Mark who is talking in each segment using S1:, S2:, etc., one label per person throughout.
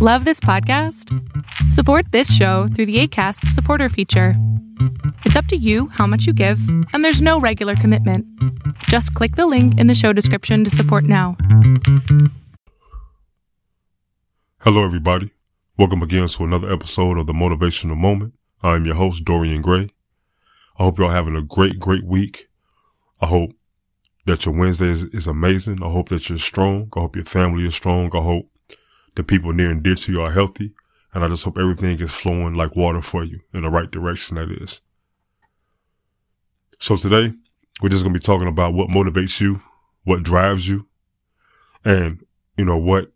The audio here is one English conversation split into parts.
S1: Love this podcast? Support this show through the ACAST supporter feature. It's up to you how much you give, and there's no regular commitment. Just click the link in the show description to support now.
S2: Hello, everybody. Welcome again to another episode of the Motivational Moment. I am your host, Dorian Gray. I hope you're all having a great, great week. I hope that your Wednesday is, is amazing. I hope that you're strong. I hope your family is strong. I hope the people near and dear to you are healthy. And I just hope everything is flowing like water for you in the right direction, that is. So today, we're just going to be talking about what motivates you, what drives you, and, you know, what,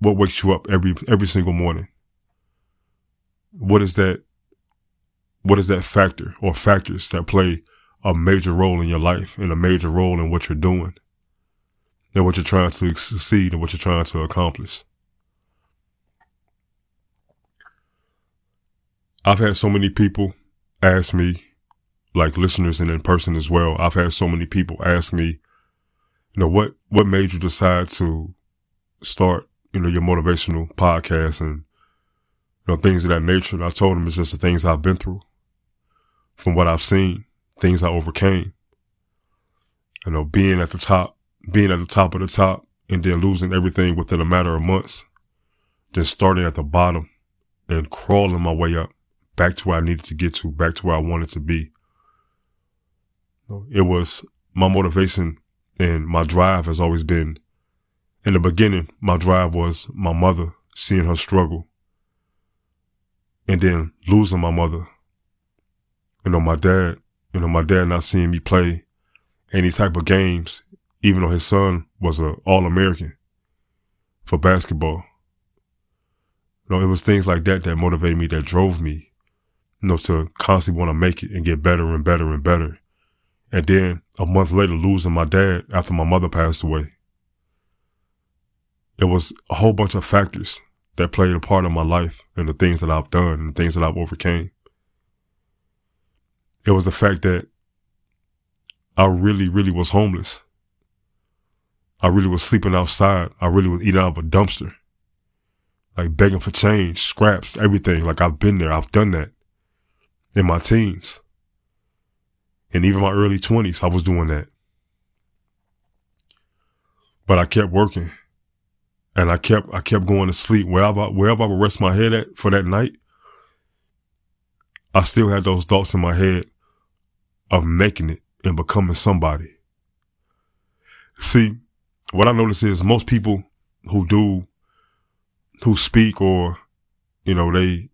S2: what wakes you up every, every single morning. What is that, what is that factor or factors that play a major role in your life and a major role in what you're doing and what you're trying to succeed and what you're trying to accomplish? I've had so many people ask me, like listeners and in person as well. I've had so many people ask me, you know, what, what made you decide to start, you know, your motivational podcast and, you know, things of that nature. And I told them it's just the things I've been through from what I've seen, things I overcame. You know, being at the top, being at the top of the top and then losing everything within a matter of months, then starting at the bottom and crawling my way up back to where I needed to get to, back to where I wanted to be. It was my motivation and my drive has always been, in the beginning, my drive was my mother, seeing her struggle, and then losing my mother. You know, my dad, you know, my dad not seeing me play any type of games, even though his son was a All-American for basketball. You know, it was things like that that motivated me, that drove me know, to constantly want to make it and get better and better and better. And then a month later, losing my dad after my mother passed away. It was a whole bunch of factors that played a part in my life and the things that I've done and the things that I've overcame. It was the fact that I really, really was homeless. I really was sleeping outside. I really was eating out of a dumpster. Like begging for change, scraps, everything. Like I've been there. I've done that in my teens. And even my early 20s, I was doing that. But I kept working. And I kept I kept going to sleep. Wherever wherever I would rest my head at for that night, I still had those thoughts in my head of making it and becoming somebody. See, what I notice is most people who do who speak or you know, they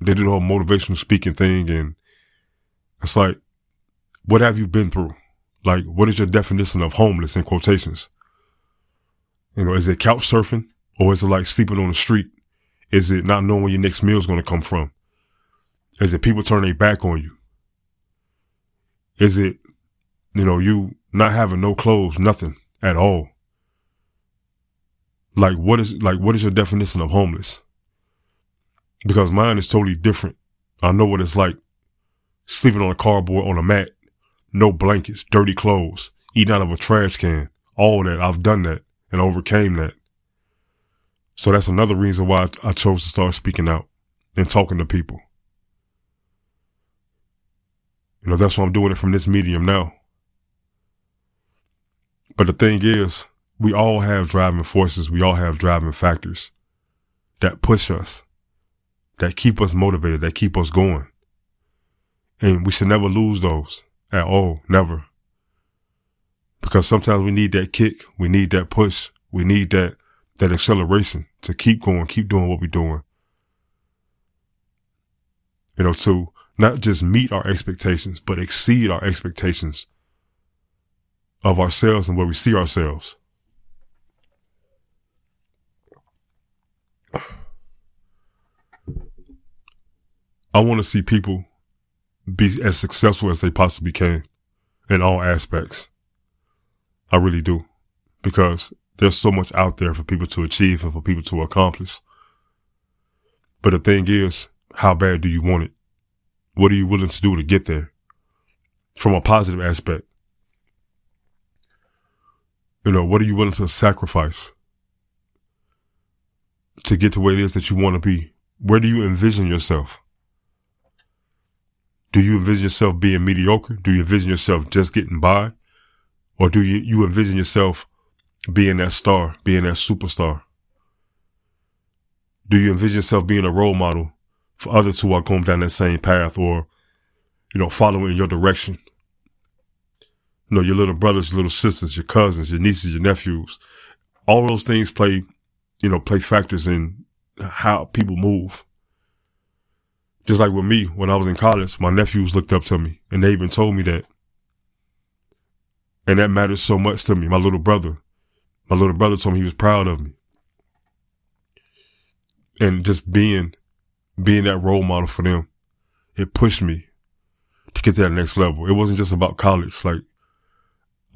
S2: they do the whole motivational speaking thing and it's like, what have you been through? Like, what is your definition of homeless in quotations? You know, is it couch surfing or is it like sleeping on the street? Is it not knowing where your next meal is going to come from? Is it people turning their back on you? Is it, you know, you not having no clothes, nothing at all? Like, what is, like, what is your definition of homeless? Because mine is totally different. I know what it's like sleeping on a cardboard on a mat, no blankets, dirty clothes, eating out of a trash can, all that. I've done that and overcame that. So that's another reason why I chose to start speaking out and talking to people. You know, that's why I'm doing it from this medium now. But the thing is, we all have driving forces. We all have driving factors that push us that keep us motivated, that keep us going. And we should never lose those at all, never. Because sometimes we need that kick, we need that push, we need that, that acceleration to keep going, keep doing what we're doing. You know, to not just meet our expectations, but exceed our expectations of ourselves and where we see ourselves. I want to see people be as successful as they possibly can in all aspects. I really do. Because there's so much out there for people to achieve and for people to accomplish. But the thing is, how bad do you want it? What are you willing to do to get there? From a positive aspect. You know, what are you willing to sacrifice? to get to where it is that you want to be? Where do you envision yourself? Do you envision yourself being mediocre? Do you envision yourself just getting by? Or do you, you envision yourself being that star, being that superstar? Do you envision yourself being a role model for others who are going down that same path or, you know, following your direction? You know, your little brothers, your little sisters, your cousins, your nieces, your nephews. All those things play, you know, play factors in how people move. Just like with me, when I was in college, my nephews looked up to me and they even told me that. And that matters so much to me. My little brother, my little brother told me he was proud of me. And just being, being that role model for them, it pushed me to get to that next level. It wasn't just about college. Like,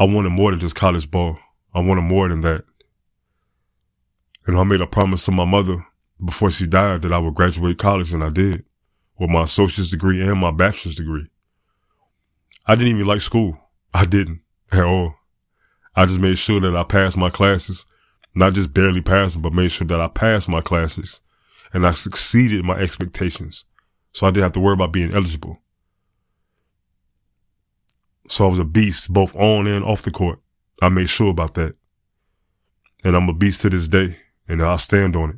S2: I wanted more than just college ball. I wanted more than that. And I made a promise to my mother before she died that I would graduate college, and I did with my associate's degree and my bachelor's degree. I didn't even like school. I didn't at all. I just made sure that I passed my classes, not just barely passing, but made sure that I passed my classes and I succeeded my expectations. So I didn't have to worry about being eligible. So I was a beast both on and off the court. I made sure about that. And I'm a beast to this day and I'll stand on it.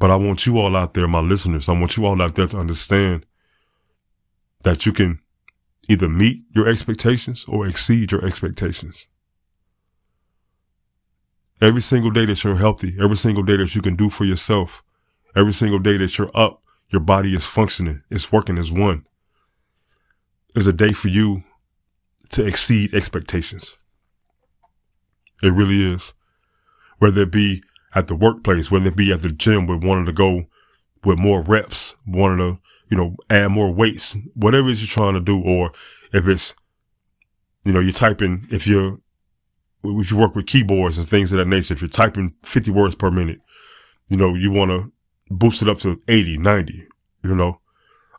S2: But I want you all out there, my listeners, I want you all out there to understand that you can either meet your expectations or exceed your expectations. Every single day that you're healthy, every single day that you can do for yourself, every single day that you're up, your body is functioning, it's working as one, is a day for you to exceed expectations. It really is. Whether it be at the workplace, whether it be at the gym with wanting to go with more reps, wanting to, you know, add more weights, whatever it is you're trying to do, or if it's, you know, you're typing, if you're, if you work with keyboards and things of that nature, if you're typing 50 words per minute, you know, you want to boost it up to 80, 90, you know,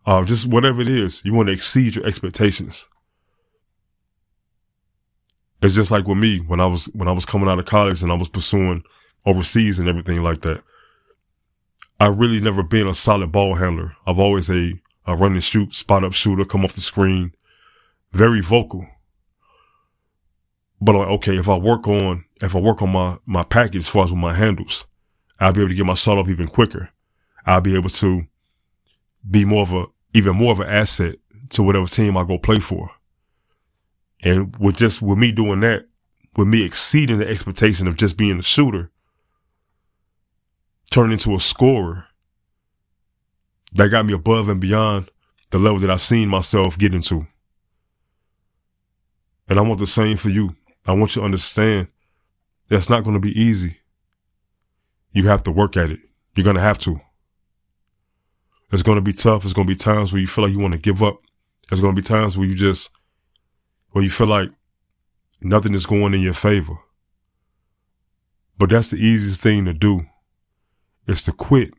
S2: uh, just whatever it is, you want to exceed your expectations. It's just like with me when I was, when I was coming out of college and I was pursuing overseas and everything like that. I've really never been a solid ball handler. I've always a, a run and shoot, spot up shooter, come off the screen, very vocal. But like, okay, if I work on, if I work on my, my package as far as with my handles, I'll be able to get my shot off even quicker. I'll be able to be more of a, even more of an asset to whatever team I go play for. And with just, with me doing that, with me exceeding the expectation of just being a shooter, turned into a scorer that got me above and beyond the level that I've seen myself get into. And I want the same for you. I want you to understand that's not going to be easy. You have to work at it. You're going to have to. It's going to be tough. It's going to be times where you feel like you want to give up. There's going to be times where you just, where you feel like nothing is going in your favor. But that's the easiest thing to do is to quit.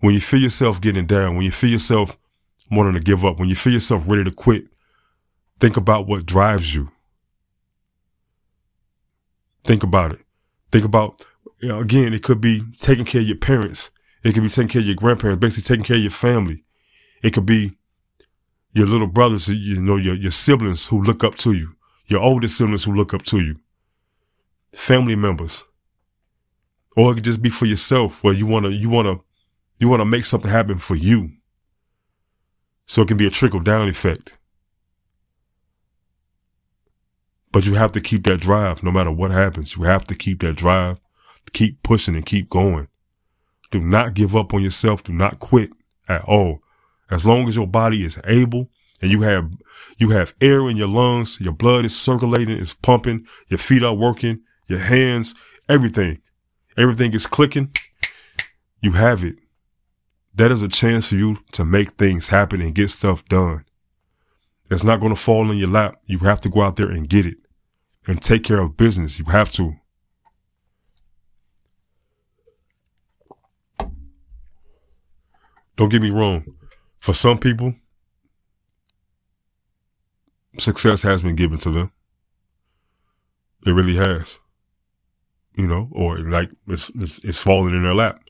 S2: When you feel yourself getting down, when you feel yourself wanting to give up, when you feel yourself ready to quit, think about what drives you. Think about it. Think about, you know, again, it could be taking care of your parents. It could be taking care of your grandparents, basically taking care of your family. It could be your little brothers, you know, your, your siblings who look up to you, your older siblings who look up to you, family members. Or it could just be for yourself where you want to, you want to, you want to make something happen for you. So it can be a trickle down effect. But you have to keep that drive no matter what happens. You have to keep that drive, keep pushing and keep going. Do not give up on yourself. Do not quit at all. As long as your body is able and you have, you have air in your lungs, your blood is circulating, it's pumping, your feet are working, your hands, everything, everything is clicking. You have it. That is a chance for you to make things happen and get stuff done. It's not going to fall in your lap. You have to go out there and get it and take care of business. You have to. Don't get me wrong. For some people, success has been given to them. It really has. You know, or like it's, it's, it's falling in their lap.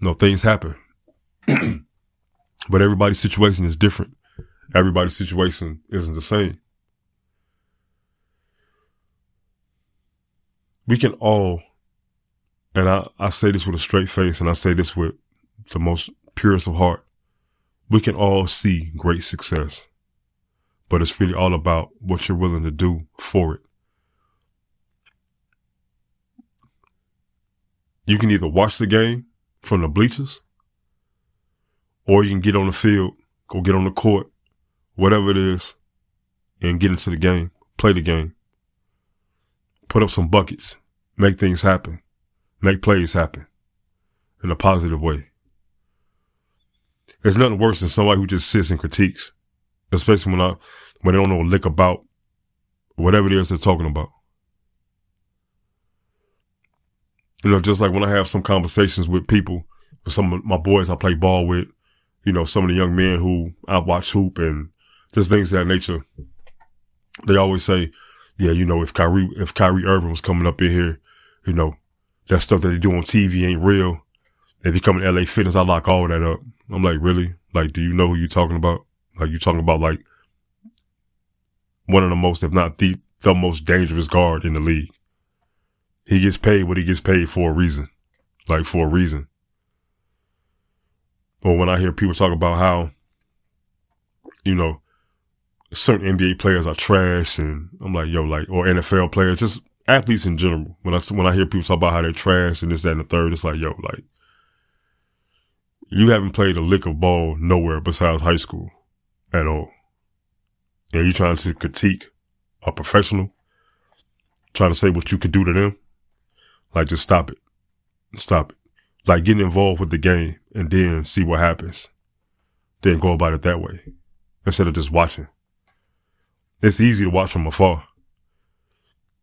S2: Know, things happen. but everybody's situation is different. Everybody's situation isn't the same. We can all, and I, I say this with a straight face and I say this with the most purest of heart. We can all see great success, but it's really all about what you're willing to do for it. You can either watch the game from the bleachers or you can get on the field, go get on the court, whatever it is, and get into the game, play the game, put up some buckets, make things happen, make plays happen in a positive way. There's nothing worse than somebody who just sits and critiques, especially when I, when they don't know a lick about whatever it is they're talking about. You know, just like when I have some conversations with people, with some of my boys I play ball with, you know, some of the young men who I watch hoop and just things of that nature. They always say, yeah, you know, if Kyrie, if Kyrie Irving was coming up in here, you know, that stuff that they do on TV ain't real. They become an LA Fitness. I lock all that up. I'm like, really? Like, do you know who you talking about? Like, you talking about like one of the most, if not the, the most dangerous guard in the league. He gets paid what he gets paid for a reason. Like for a reason. Or when I hear people talk about how, you know, certain NBA players are trash and I'm like, yo, like, or NFL players, just athletes in general. When I, when I hear people talk about how they're trash and this, that, and the third, it's like, yo, like, you haven't played a lick of ball nowhere besides high school at all. And you trying to critique a professional, trying to say what you could do to them. Like, just stop it. Stop it. Like, getting involved with the game and then see what happens. Then go about it that way instead of just watching. It's easy to watch from afar.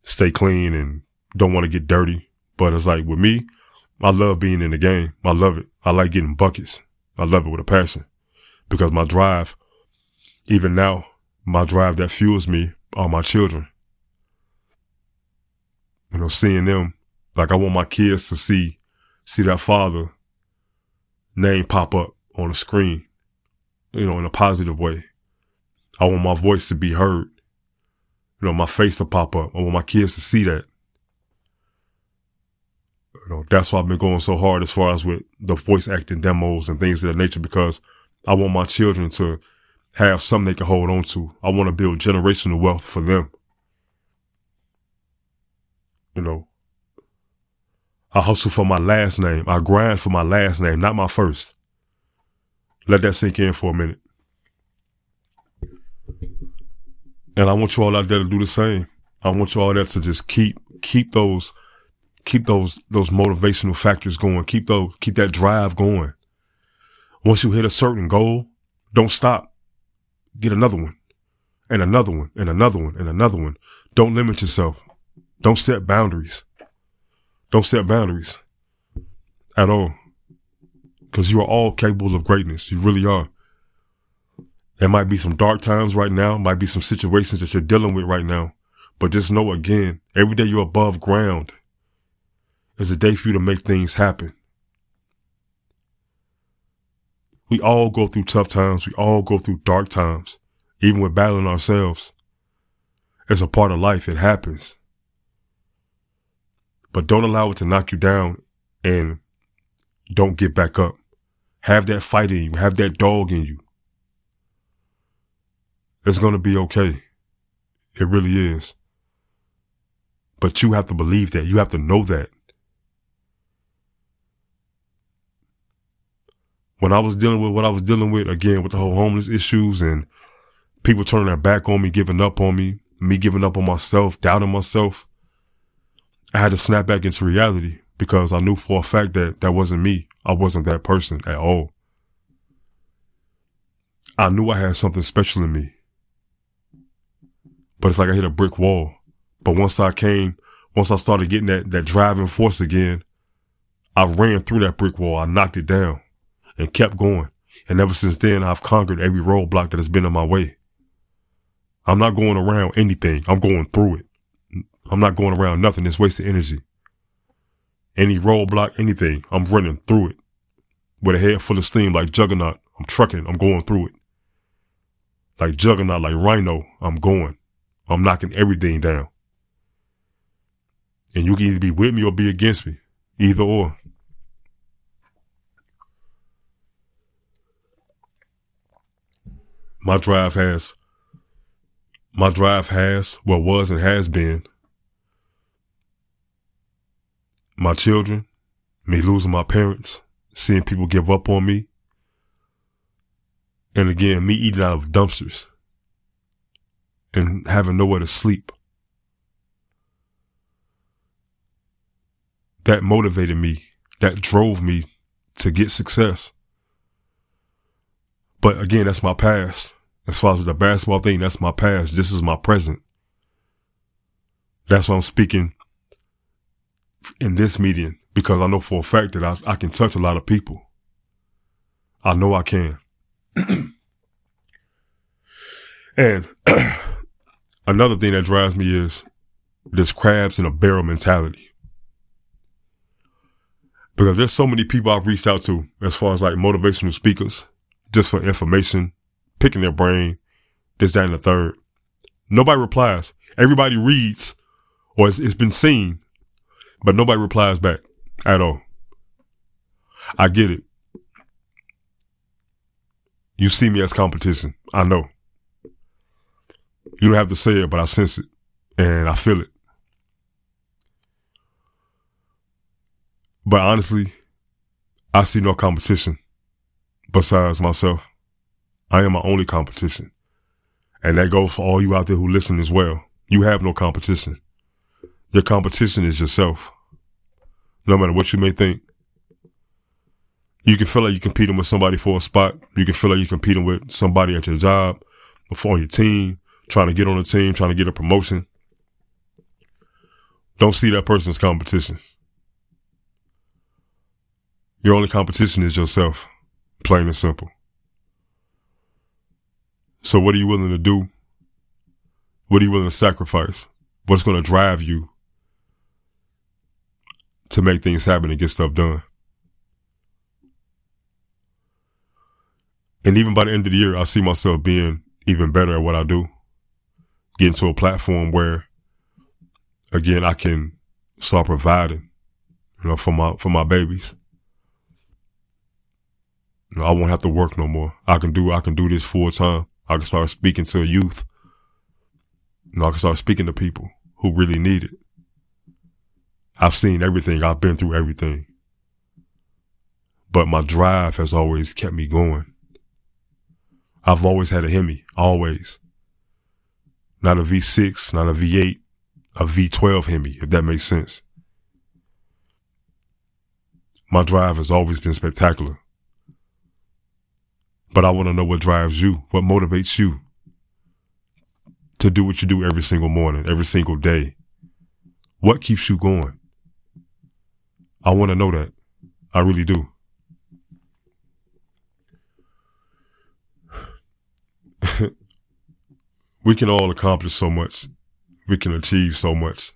S2: Stay clean and don't want to get dirty. But it's like with me, I love being in the game. I love it. I like getting buckets. I love it with a passion because my drive, even now, my drive that fuels me are my children. You know, seeing them like I want my kids to see, see that father name pop up on the screen, you know, in a positive way. I want my voice to be heard. You know, my face to pop up. I want my kids to see that. You know, that's why I've been going so hard as far as with the voice acting demos and things of that nature because I want my children to have something they can hold on to. I want to build generational wealth for them. You know, I hustle for my last name. I grind for my last name, not my first. Let that sink in for a minute. And I want you all out there to do the same. I want you all there to just keep keep those keep those those motivational factors going. Keep those keep that drive going. Once you hit a certain goal, don't stop. Get another one. And another one and another one and another one. Don't limit yourself. Don't set boundaries. Don't set boundaries at all. Cause you are all capable of greatness. You really are. There might be some dark times right now, might be some situations that you're dealing with right now. But just know again, every day you're above ground is a day for you to make things happen. We all go through tough times. We all go through dark times, even with battling ourselves. It's a part of life. It happens but don't allow it to knock you down and don't get back up. Have that fight in you. Have that dog in you. It's going to be okay. It really is. But you have to believe that. You have to know that. When I was dealing with what I was dealing with, again, with the whole homeless issues and people turning their back on me, giving up on me, me giving up on myself, doubting myself, I had to snap back into reality because I knew for a fact that that wasn't me. I wasn't that person at all. I knew I had something special in me. But it's like I hit a brick wall. But once I came, once I started getting that, that driving force again, I ran through that brick wall. I knocked it down and kept going. And ever since then, I've conquered every roadblock that has been in my way. I'm not going around anything. I'm going through it. I'm not going around nothing. It's wasted energy. Any roadblock, anything, I'm running through it. With a head full of steam like Juggernaut, I'm trucking, I'm going through it. Like Juggernaut, like Rhino, I'm going. I'm knocking everything down. And you can either be with me or be against me. Either or. My drive has, my drive has, well, was and has been, my children, me losing my parents, seeing people give up on me, and again, me eating out of dumpsters and having nowhere to sleep. That motivated me. That drove me to get success. But again, that's my past. As far as the basketball thing, that's my past. This is my present. That's why I'm speaking in this medium because I know for a fact that I, I can touch a lot of people. I know I can. and another thing that drives me is this crabs in a barrel mentality. Because there's so many people I've reached out to as far as like motivational speakers, just for information, picking their brain, this, that, and the third. Nobody replies. Everybody reads or it's, it's been seen, but nobody replies back at all. I get it. You see me as competition. I know. You don't have to say it, but I sense it and I feel it. But honestly, I see no competition besides myself. I am my only competition. And that goes for all you out there who listen as well. You have no competition. Your competition is yourself. No matter what you may think. You can feel like you're competing with somebody for a spot. You can feel like you're competing with somebody at your job or for your team, trying to get on the team, trying to get a promotion. Don't see that person as competition. Your only competition is yourself, plain and simple. So what are you willing to do? What are you willing to sacrifice? What's going to drive you to make things happen and get stuff done? And even by the end of the year, I see myself being even better at what I do. Getting to a platform where, again, I can start providing, you know, for my, for my babies. You know, I won't have to work no more. I can do, I can do this full time. I can start speaking to youth. You know, I can start speaking to people who really need it. I've seen everything. I've been through everything. But my drive has always kept me going. I've always had a Hemi, always. Not a V6, not a V8, a V12 Hemi, if that makes sense. My drive has always been spectacular. But I want to know what drives you, what motivates you to do what you do every single morning, every single day. What keeps you going? I want to know that. I really do. we can all accomplish so much. We can achieve so much.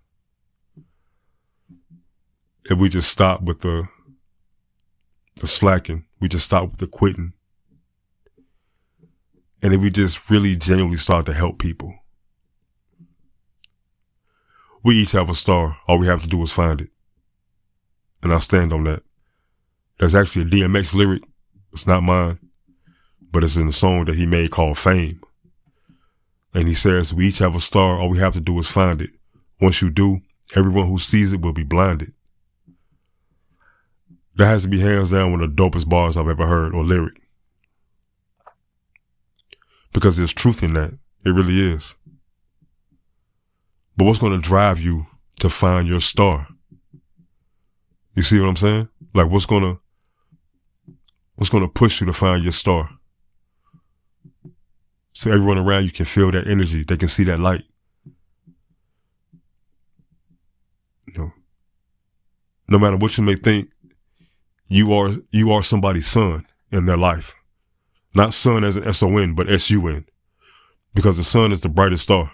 S2: If we just stop with the the slacking, we just stop with the quitting. And if we just really genuinely start to help people. We each have a star. All we have to do is find it. And I stand on that. That's actually a DMX lyric. It's not mine but it's in the song that he made called Fame. And he says, we each have a star. All we have to do is find it. Once you do, everyone who sees it will be blinded. That has to be hands down one of the dopest bars I've ever heard or lyric. Because there's truth in that. It really is. But what's going to drive you to find your star? You see what I'm saying? Like what's to, what's to push you to find your star? So everyone around you can feel that energy. They can see that light. You know, no matter what you may think, you are, you are somebody's son in their life. Not son as an S-O-N, but S-U-N. Because the sun is the brightest star.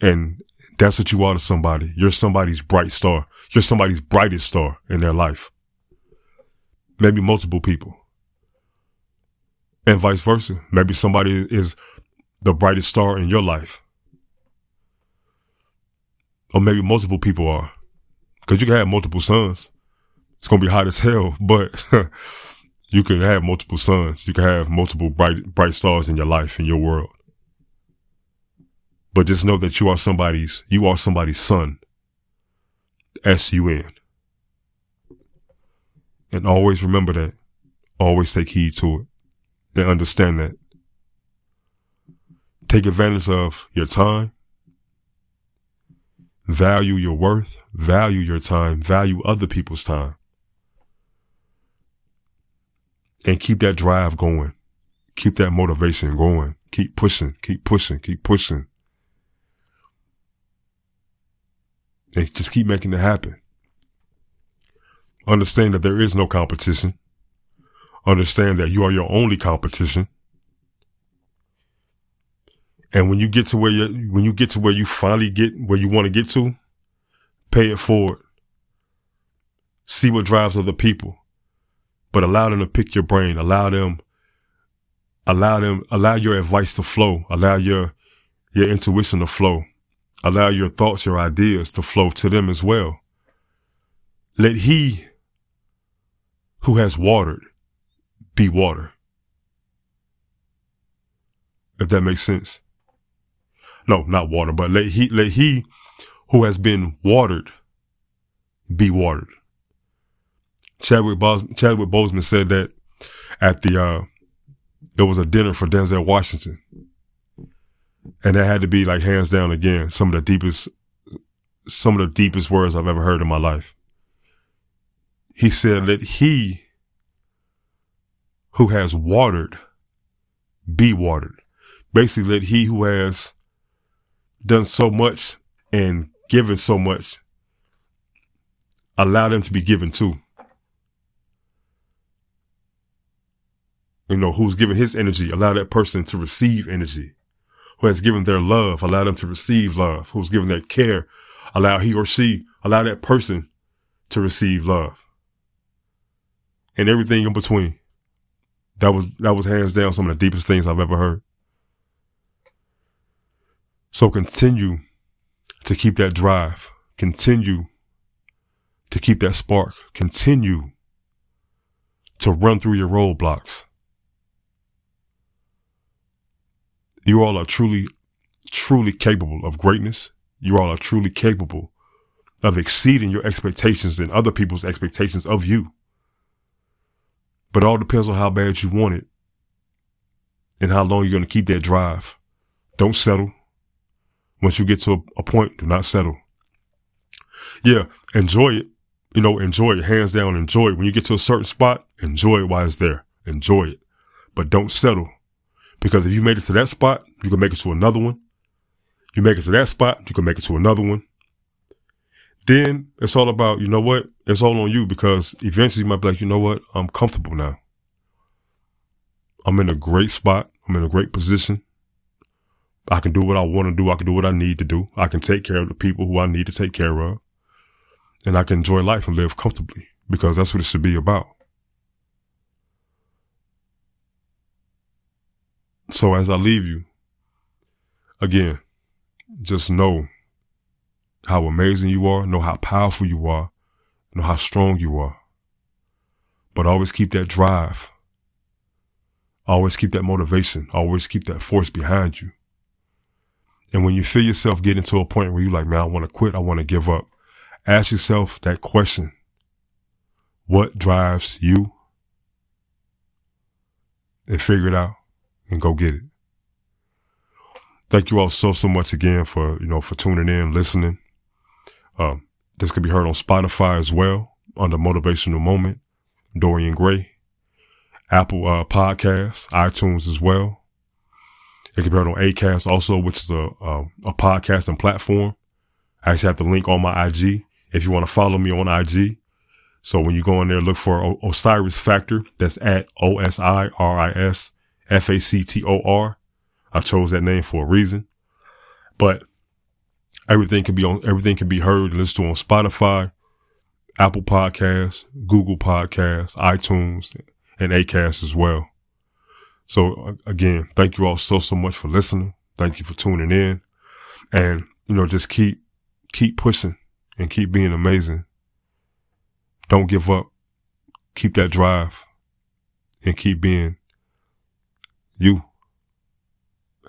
S2: And that's what you are to somebody. You're somebody's bright star. You're somebody's brightest star in their life. Maybe multiple people. And vice versa. Maybe somebody is the brightest star in your life. Or maybe multiple people are. Cause you can have multiple suns. It's going to be hot as hell, but you can have multiple suns. You can have multiple bright, bright stars in your life, in your world. But just know that you are somebody's, you are somebody's sun. S-U-N. And always remember that. Always take heed to it and understand that. Take advantage of your time. Value your worth. Value your time. Value other people's time. And keep that drive going. Keep that motivation going. Keep pushing, keep pushing, keep pushing. And just keep making it happen. Understand that there is no competition. Understand that you are your only competition. And when you get to where you when you get to where you finally get where you want to get to, pay it forward. See what drives other people. But allow them to pick your brain. Allow them allow them allow your advice to flow. Allow your your intuition to flow. Allow your thoughts, your ideas to flow to them as well. Let he who has watered be water. If that makes sense. No, not water, but let he, let he who has been watered be watered. Chadwick, Bos- Chadwick Boseman said that at the, uh, there was a dinner for Denzel Washington and that had to be like hands down again some of the deepest some of the deepest words I've ever heard in my life. He said, let he who has watered be watered. Basically, let he who has done so much and given so much allow them to be given too. You know, who's given his energy, allow that person to receive energy who has given their love, allow them to receive love, who's given their care, allow he or she, allow that person to receive love. And everything in between. That was, that was hands down some of the deepest things I've ever heard. So continue to keep that drive. Continue to keep that spark. Continue to run through your roadblocks. You all are truly, truly capable of greatness. You all are truly capable of exceeding your expectations and other people's expectations of you. But all depends on how bad you want it and how long you're going to keep that drive. Don't settle. Once you get to a, a point, do not settle. Yeah, enjoy it. You know, enjoy it. Hands down, enjoy it. When you get to a certain spot, enjoy it while it's there. Enjoy it. But don't settle. Because if you made it to that spot, you can make it to another one. You make it to that spot, you can make it to another one. Then it's all about, you know what? It's all on you because eventually you might be like, you know what? I'm comfortable now. I'm in a great spot. I'm in a great position. I can do what I want to do. I can do what I need to do. I can take care of the people who I need to take care of. And I can enjoy life and live comfortably because that's what it should be about. So as I leave you, again, just know how amazing you are, know how powerful you are, know how strong you are. But always keep that drive. Always keep that motivation. Always keep that force behind you. And when you feel yourself getting to a point where you're like, man, I want to quit. I want to give up. Ask yourself that question. What drives you? And figure it out and go get it. Thank you all so, so much again for, you know, for tuning in, listening. Um, this can be heard on Spotify as well under Motivational Moment, Dorian Gray, Apple uh, Podcasts, iTunes as well. It can be heard on Acast also, which is a, a, a podcasting platform. I actually have the link on my IG if you want to follow me on IG. So when you go in there, look for Osiris Factor. That's at O S I R I S F A C T O R. I chose that name for a reason. But Everything can be on, everything can be heard and listened to on Spotify, Apple Podcasts, Google Podcasts, iTunes, and Acast as well. So again, thank you all so, so much for listening. Thank you for tuning in and, you know, just keep, keep pushing and keep being amazing. Don't give up. Keep that drive and keep being you.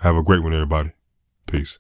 S2: Have a great one, everybody. Peace.